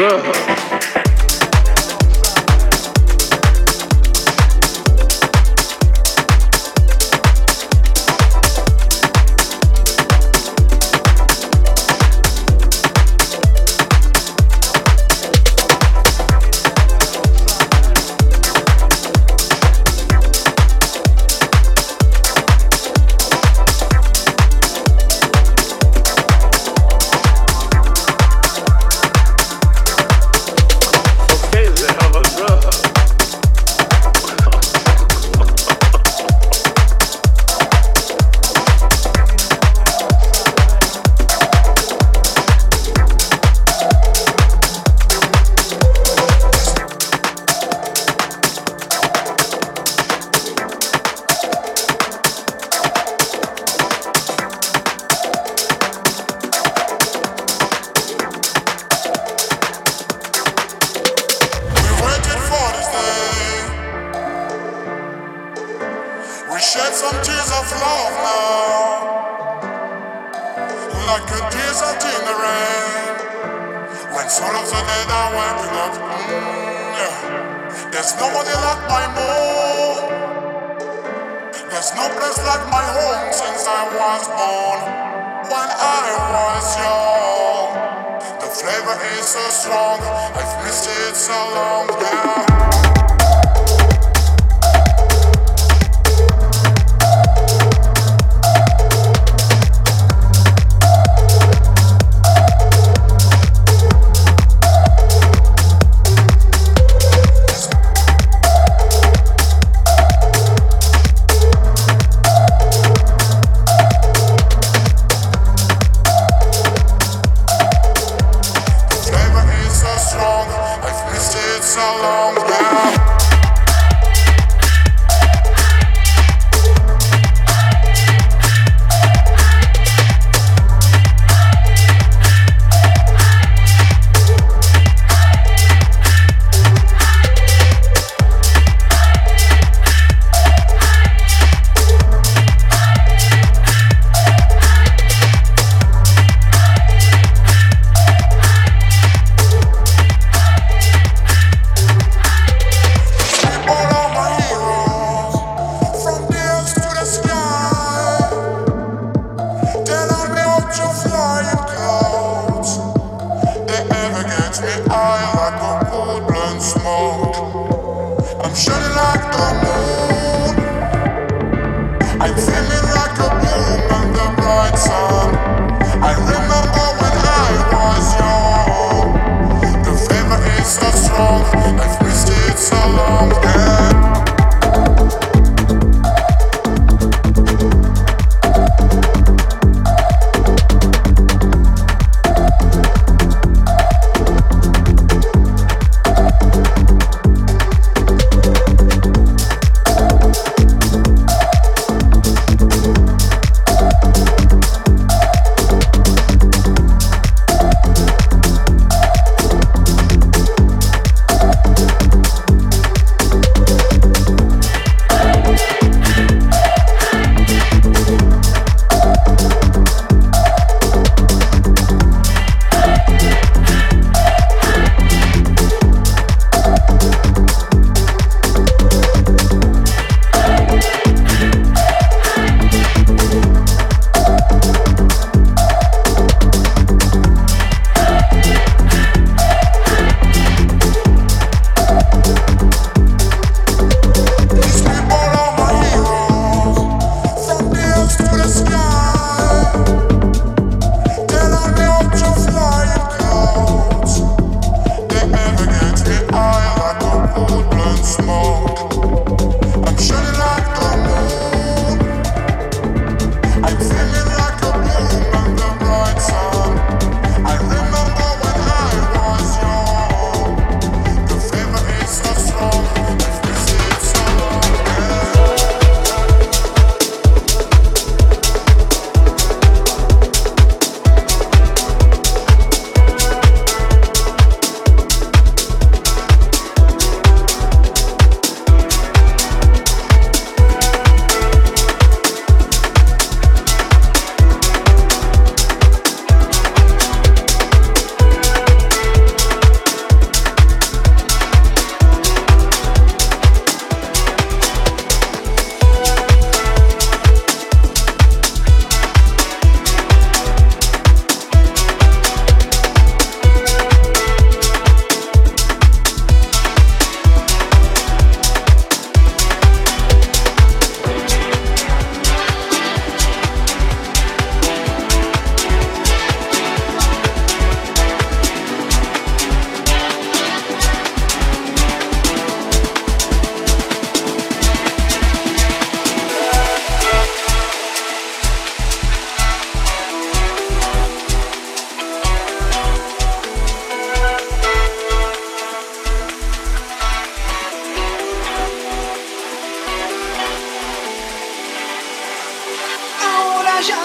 A are up, mm, yeah. There's nobody like my moon. There's no place like my home since I was born. When I was young, the flavor is so strong. I've missed it so long now.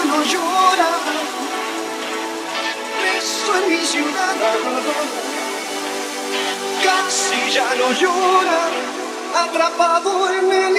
No llora. Beso en mi ciudad. Casi ya no llora. Atrapado en el